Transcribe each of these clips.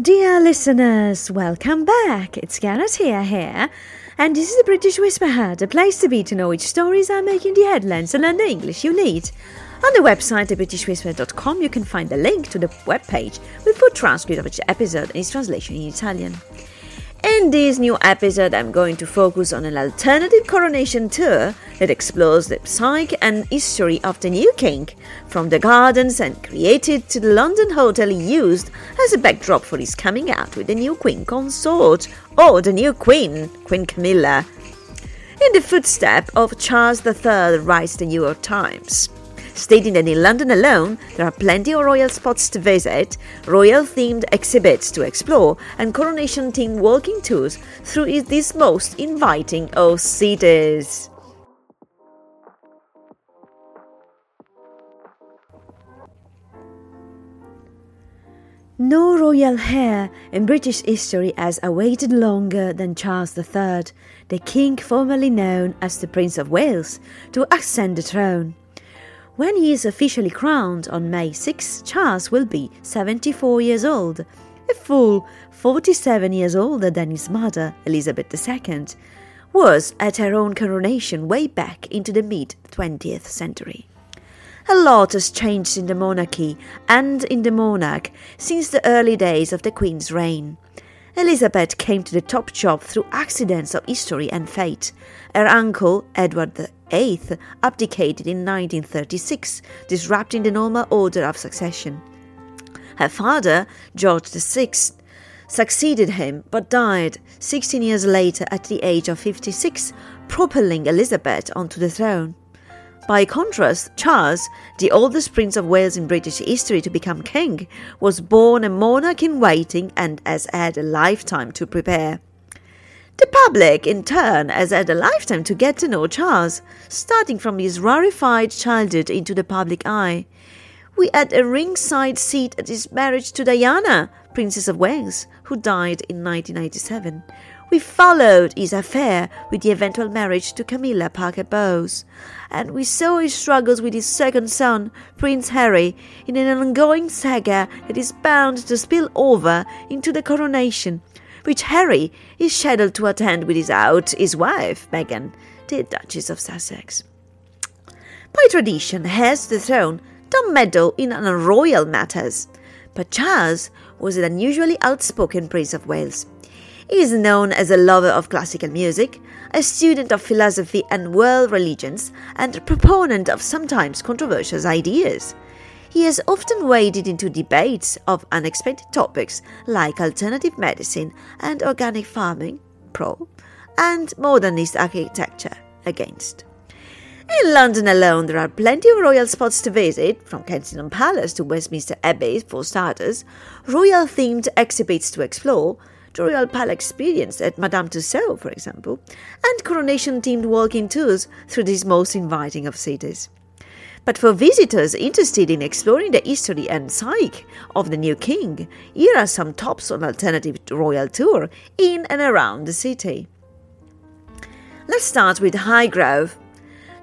Dear listeners, welcome back. It's Gareth here, here, and this is the British Whisperer, a place to be to know which stories are making the headlines and learn the English you need. On the website, thebritishwhisperer.com, you can find the link to the webpage with full transcript of each episode and its translation in Italian. In this new episode, I'm going to focus on an alternative coronation tour that explores the psyche and history of the new king, from the gardens and created to the London hotel he used as a backdrop for his coming out with the new queen consort, or the new queen, Queen Camilla. In the footsteps of Charles III, writes the New York Times stating that in London alone there are plenty of royal spots to visit, royal themed exhibits to explore, and coronation themed walking tours through these most inviting of cities. No royal heir in British history has awaited longer than Charles III, the king formerly known as the Prince of Wales, to ascend the throne. When he is officially crowned on May 6, Charles will be 74 years old, a full 47 years older than his mother, Elizabeth II, was at her own coronation way back into the mid 20th century. A lot has changed in the monarchy and in the monarch since the early days of the Queen's reign. Elizabeth came to the top job through accidents of history and fate. Her uncle, Edward VIII, abdicated in 1936, disrupting the normal order of succession. Her father, George VI, succeeded him but died 16 years later at the age of 56, propelling Elizabeth onto the throne. By contrast, Charles, the oldest Prince of Wales in British history to become king, was born a monarch in waiting and has had a lifetime to prepare. The public, in turn, has had a lifetime to get to know Charles, starting from his rarefied childhood into the public eye. We had a ringside seat at his marriage to Diana, Princess of Wales, who died in 1997. We followed his affair with the eventual marriage to Camilla Parker Bowles, and we saw his struggles with his second son, Prince Harry, in an ongoing saga that is bound to spill over into the coronation, which Harry is scheduled to attend with his wife, Meghan, the Duchess of Sussex. By tradition, heirs to the throne don't meddle in royal matters, but Charles was an unusually outspoken Prince of Wales. He is known as a lover of classical music, a student of philosophy and world religions, and a proponent of sometimes controversial ideas. He has often waded into debates of unexpected topics like alternative medicine and organic farming, pro, and modernist architecture, against. In London alone, there are plenty of royal spots to visit, from Kensington Palace to Westminster Abbey for starters, royal themed exhibits to explore, the Royal Palace experience at Madame Tussauds, for example, and coronation themed walking tours through these most inviting of cities. But for visitors interested in exploring the history and psyche of the new king, here are some tops on alternative royal tour in and around the city. Let's start with Highgrove.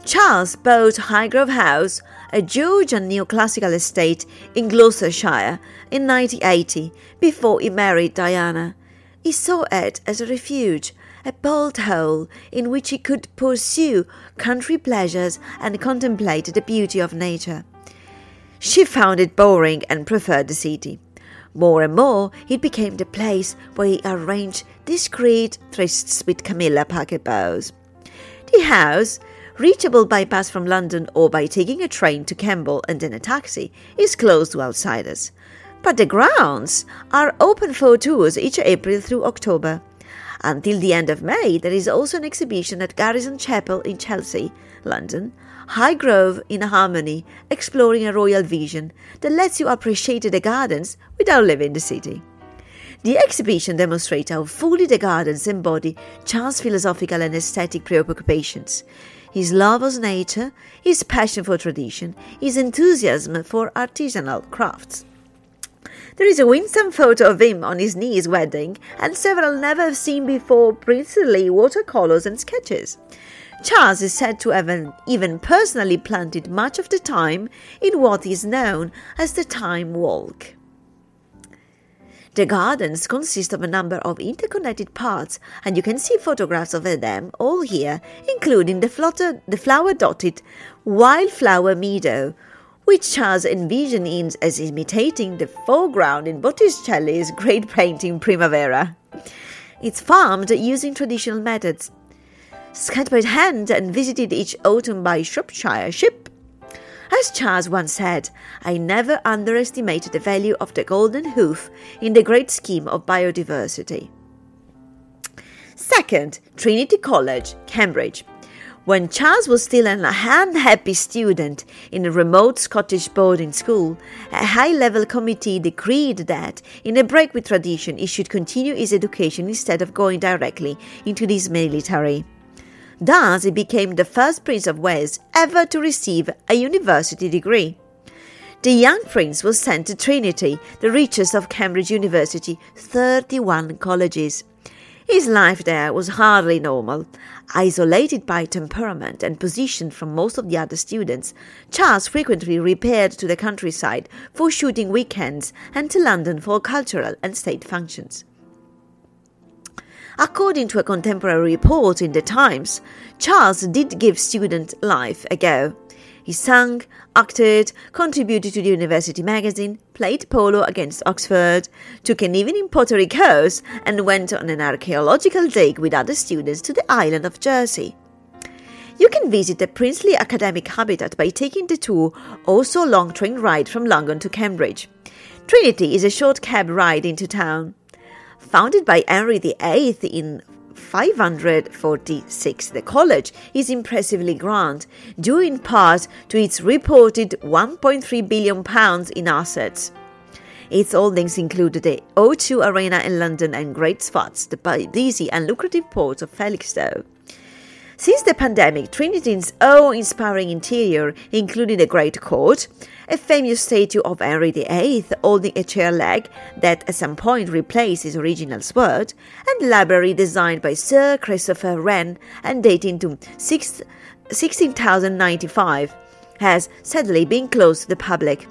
Charles bought Highgrove House, a Georgian neoclassical estate in Gloucestershire, in 1980 before he married Diana. He saw it as a refuge, a bolt hole in which he could pursue country pleasures and contemplate the beauty of nature. She found it boring and preferred the city. More and more, it became the place where he arranged discreet trysts with Camilla Parker Bowles. The house, reachable by bus from London or by taking a train to Kemble and then a taxi, is closed to outsiders but the grounds are open for tours each April through October. Until the end of May, there is also an exhibition at Garrison Chapel in Chelsea, London, Highgrove in Harmony, exploring a royal vision that lets you appreciate the gardens without leaving the city. The exhibition demonstrates how fully the gardens embody Charles' philosophical and aesthetic preoccupations. His love of nature, his passion for tradition, his enthusiasm for artisanal crafts. There is a winsome photo of him on his niece's wedding and several never seen before princely watercolors and sketches. Charles is said to have even personally planted much of the thyme in what is known as the Thyme Walk. The gardens consist of a number of interconnected parts, and you can see photographs of them all here, including the, flower dotted wildflower meadow, which Charles envisioned as imitating the foreground in Botticelli's great painting Primavera. It's farmed using traditional methods, scanned by hand and visited each autumn by Shropshire ship as Charles once said, I never underestimated the value of the golden hoof in the great scheme of biodiversity. Second, Trinity College, Cambridge. When Charles was still an unhappy student in a remote Scottish boarding school, a high level committee decreed that, in a break with tradition, he should continue his education instead of going directly into this military. Thus, he became the first Prince of Wales ever to receive a university degree. The young prince was sent to Trinity, the richest of Cambridge University, 31 colleges. His life there was hardly normal. Isolated by temperament and position from most of the other students, Charles frequently repaired to the countryside for shooting weekends and to London for cultural and state functions. According to a contemporary report in the Times, Charles did give student life a go. He sang, acted, contributed to the university magazine, played polo against Oxford, took an evening in pottery course, and went on an archaeological dig with other students to the island of Jersey. You can visit the princely academic habitat by taking the tour, also long train ride from London to Cambridge. Trinity is a short cab ride into town. Founded by Henry VIII in 546, the college is impressively grand, due in part to its reported 1.3 billion pounds in assets. Its holdings include the O2 Arena in London and Great Scots, the busy and lucrative port of Felixstowe. Since the pandemic, Trinity's awe-inspiring interior, including the Great Court, a famous statue of Henry VIII holding a chair leg that at some point replaced his original sword, and library designed by Sir Christopher Wren and dating to 1695, has sadly been closed to the public.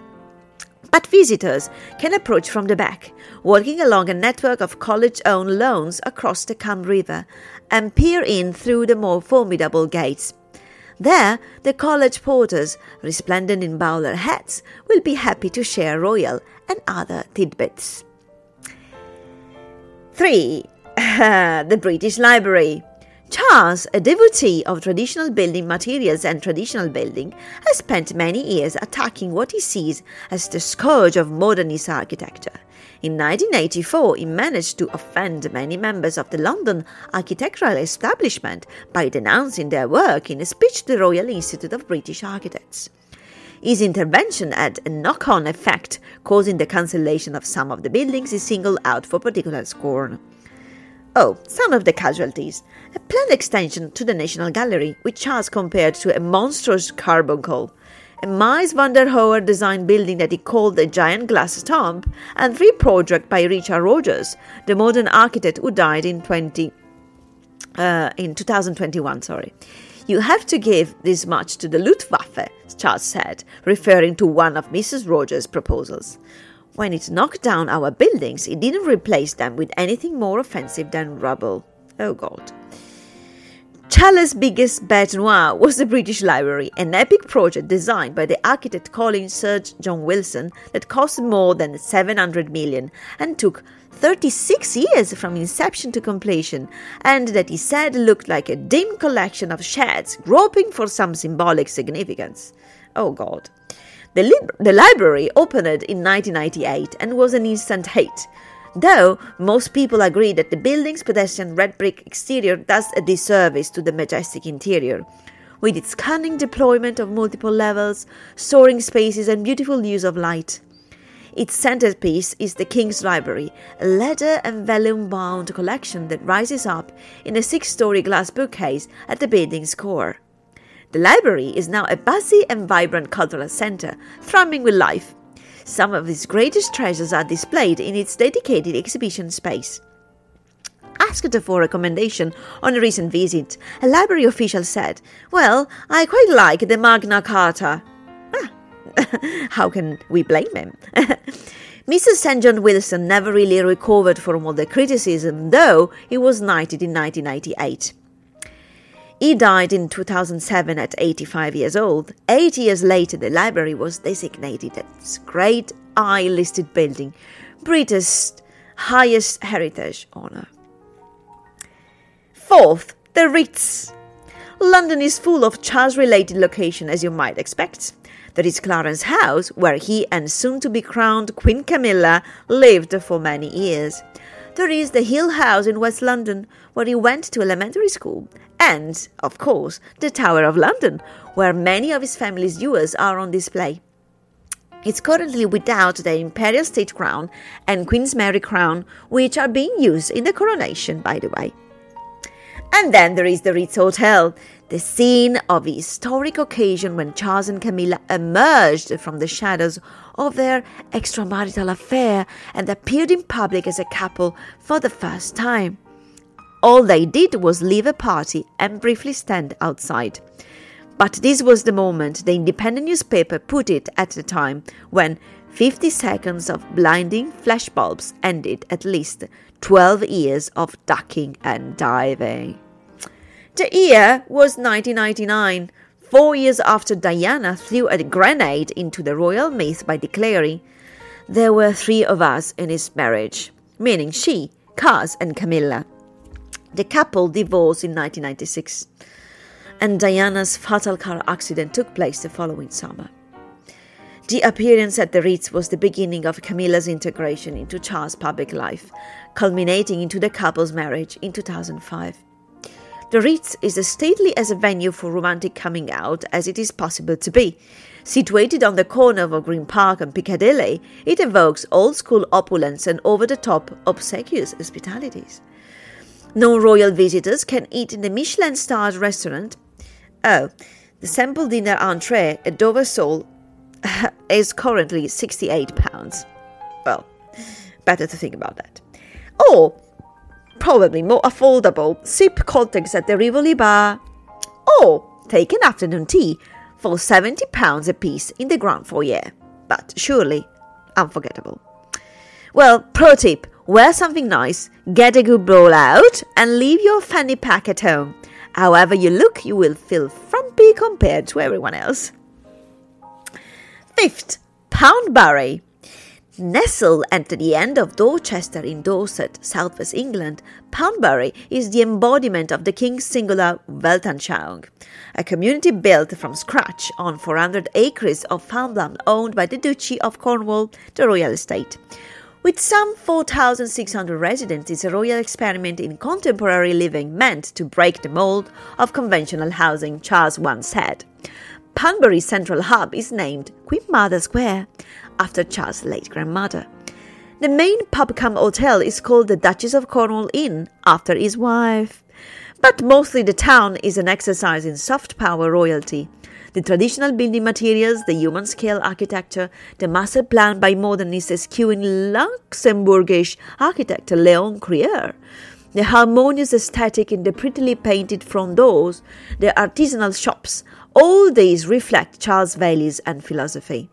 But visitors can approach from the back, walking along a network of college owned lawns across the Cam River, and peer in through the more formidable gates. There, the college porters, resplendent in bowler hats, will be happy to share royal and other tidbits. 3. the British Library. Charles, a devotee of traditional building materials and traditional building, has spent many years attacking what he sees as the scourge of modernist architecture. In 1984, he managed to offend many members of the London architectural establishment by denouncing their work in a speech to the Royal Institute of British Architects. His intervention had a knock on effect, causing the cancellation of some of the buildings he singled out for particular scorn. Oh, some of the casualties. A planned extension to the National Gallery, which Charles compared to a monstrous carbuncle. A Mies van der Rohe designed building that he called the Giant Glass Tomb, and three projects by Richard Rogers, the modern architect who died in 20 uh, in 2021. Sorry. You have to give this much to the Luftwaffe, Charles said, referring to one of Mrs. Rogers' proposals. When it knocked down our buildings, it didn't replace them with anything more offensive than rubble. Oh God. Charles' biggest bête noire was the British Library, an epic project designed by the architect Colin Sir John Wilson that cost more than 700 million and took 36 years from inception to completion, and that he said looked like a dim collection of sheds groping for some symbolic significance. Oh God. The, lib- the library opened in 1998 and was an instant hit, though most people agree that the building's pedestrian red brick exterior does a disservice to the majestic interior. With its cunning deployment of multiple levels, soaring spaces, and beautiful use of light. Its centerpiece is the King's Library, a leather and vellum bound collection that rises up in a six story glass bookcase at the building's core. The library is now a busy and vibrant cultural center, thrumming with life. Some of its greatest treasures are displayed in its dedicated exhibition space. Asked for a recommendation on a recent visit, a library official said, Well, I quite like the Magna Carta. Ah, how can we blame him? Mrs. St. John Wilson never really recovered from all the criticism, though he was knighted in 1998. He died in 2007 at 85 years old. Eight years later, the library was designated as Grade I listed building, British highest heritage honour. Fourth, the Ritz. London is full of Charles related locations, as you might expect. There is Clarence House, where he and soon to be crowned Queen Camilla lived for many years. There is the Hill House in West London, where he went to elementary school, and, of course, the Tower of London, where many of his family's jewels are on display. It's currently without the Imperial State Crown and Queen's Mary Crown, which are being used in the coronation, by the way. And then there is the Ritz Hotel, the scene of a historic occasion when Charles and Camilla emerged from the shadows of their extramarital affair and appeared in public as a couple for the first time. All they did was leave a party and briefly stand outside. But this was the moment the independent newspaper put it at the time when 50 seconds of blinding flashbulbs ended at least 12 years of ducking and diving. The year was 1999, four years after Diana threw a grenade into the royal myth by declaring, There were three of us in his marriage, meaning she, Kaz, and Camilla. The couple divorced in 1996, and Diana's fatal car accident took place the following summer. The appearance at the Ritz was the beginning of Camilla's integration into Charles' public life, culminating into the couple's marriage in 2005. The Ritz is as stately as a venue for romantic coming out as it is possible to be. Situated on the corner of Green Park and Piccadilly, it evokes old school opulence and over the top obsequious hospitalities. Non royal visitors can eat in the Michelin starred restaurant. Oh, the sample dinner entree at Dover Sole is currently £68. Well, better to think about that. Or probably more affordable, sip cocktails at the Rivoli Bar, or take an afternoon tea for £70 a piece in the Grand Foyer. But surely unforgettable. Well, pro tip wear something nice, get a good blow out, and leave your fanny pack at home. However you look, you will feel frumpy compared to everyone else. Fifth, Poundbury. Nestled at the end of Dorchester in Dorset, southwest England, Poundbury is the embodiment of the King's singular Weltanschauung, a community built from scratch on 400 acres of farmland owned by the Duchy of Cornwall, the royal estate. With some 4,600 residents, it's a royal experiment in contemporary living meant to break the mold of conventional housing, Charles once said. Poundbury's central hub is named Queen Mother Square, after Charles' late grandmother. The main pub cum hotel is called the Duchess of Cornwall Inn after his wife. But mostly the town is an exercise in soft power royalty. The traditional building materials, the human scale architecture, the master plan by modernists eschewing Luxembourgish architect Leon Krier, the harmonious aesthetic in the prettily painted front doors, the artisanal shops, all these reflect Charles' values and philosophy.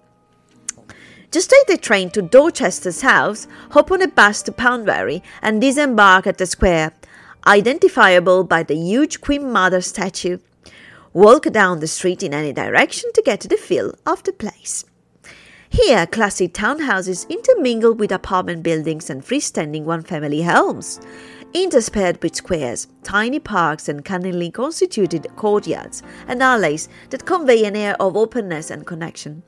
Just take the train to Dorchester South, hop on a bus to Poundbury, and disembark at the square, identifiable by the huge Queen Mother statue. Walk down the street in any direction to get the feel of the place. Here, classy townhouses intermingle with apartment buildings and freestanding one family homes, interspersed with squares, tiny parks, and cunningly constituted courtyards and alleys that convey an air of openness and connection.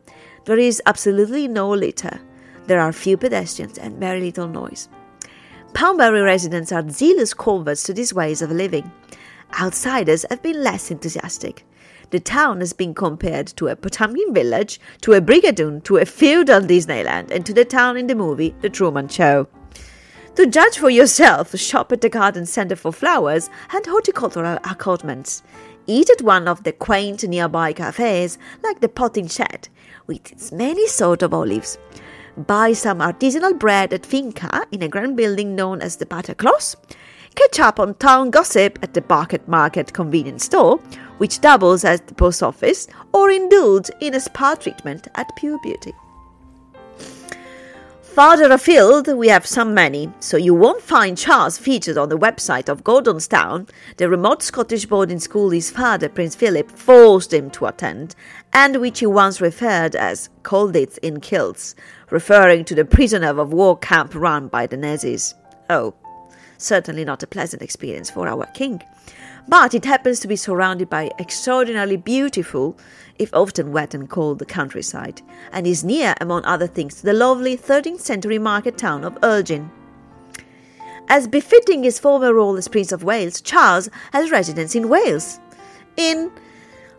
There is absolutely no litter. There are few pedestrians and very little noise. Poundbury residents are zealous converts to these ways of living. Outsiders have been less enthusiastic. The town has been compared to a Potemkin village, to a Brigadoon, to a feudal Disneyland, and to the town in the movie The Truman Show. To judge for yourself, shop at the garden center for flowers and horticultural accoutrements. Eat at one of the quaint nearby cafes like the Potting Shed, with its many sort of olives. Buy some artisanal bread at Finca in a grand building known as the Buttercross. Catch up on town gossip at the Barket Market convenience store, which doubles as the post office, or indulge in a spa treatment at Pure Beauty. Farther afield, we have some many, so you won't find Charles featured on the website of Gordonstoun, the remote Scottish boarding school his father, Prince Philip, forced him to attend, and which he once referred as Colditz in Kilts, referring to the prisoner of war camp run by the Nazis. Oh, certainly not a pleasant experience for our king. But it happens to be surrounded by extraordinarily beautiful if often wet and cold, countryside, and is near, among other things, to the lovely 13th century market town of Elgin. As befitting his former role as Prince of Wales, Charles has residence in Wales. In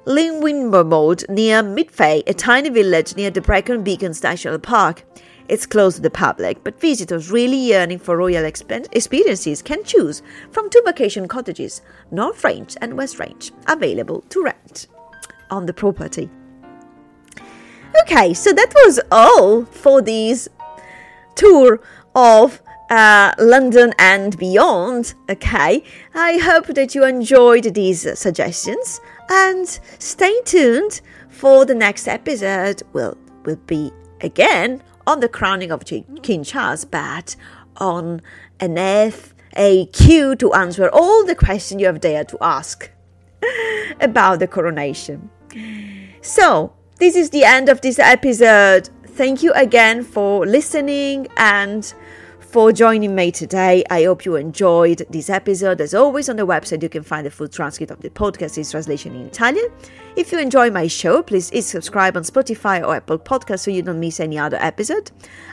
Llwynywermod, near Myddfai, a tiny village near the Brecon Beacons National Park. It's closed to the public, but visitors really yearning for royal experiences can choose from two vacation cottages, North Range and West Range, available to rent on the property. Okay, so that was all for this tour of uh, London and beyond. Okay, I hope that you enjoyed these suggestions and stay tuned for the next episode. Will will be again on the crowning of King Charles, but on an FAQ to answer all the questions you have dared to ask about the coronation. So, this is the end of this episode. Thank you again for listening and for joining me today. I hope you enjoyed this episode. As always, on the website, you can find the full transcript of the podcast in translation in Italian. If you enjoy my show, please hit subscribe on Spotify or Apple Podcasts so you don't miss any other episode.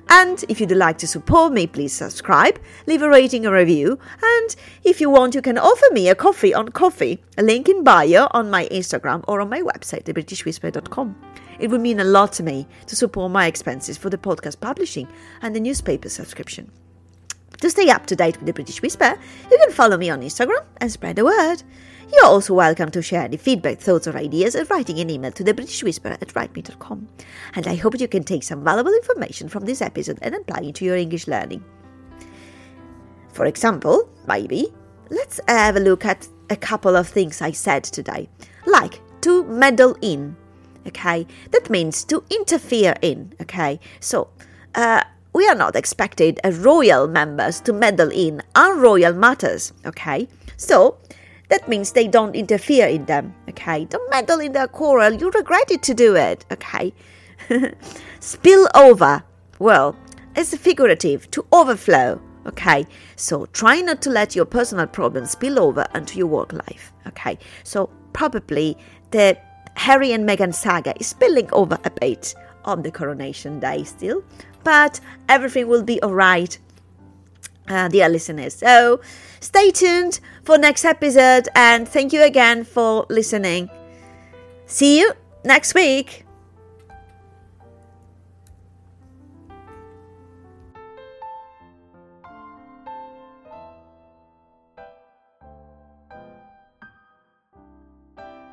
And if you'd like to support me, please subscribe, leave a rating and review. And if you want, you can offer me a coffee on Ko-fi, a link in bio on my Instagram or on my website, thebritishwhisperer.com. It would mean a lot to me to support my expenses for the podcast publishing and the newspaper subscription. To stay up to date with the British Whisperer, you can follow me on Instagram and spread the word. You're also welcome to share any feedback, thoughts, or ideas and writing an email to the British Whisperer at writeme.com. And I hope you can take some valuable information from this episode and apply it to your English learning. For example, maybe, let's have a look at a couple of things I said today, like to meddle in. Okay, that means to interfere in. Okay, so uh, we are not expected as royal members to meddle in unroyal matters, okay? So that means they don't interfere in them, okay? Don't meddle in their quarrel, you regretted to do it, okay? Spill over, well, it's figurative, to overflow, okay? So try not to let your personal problems spill over into your work life, okay? So probably the Harry and Meghan saga is spilling over a bit on the coronation day still, but everything will be alright, uh, dear listeners. So stay tuned for next episode and thank you again for listening. See you next week.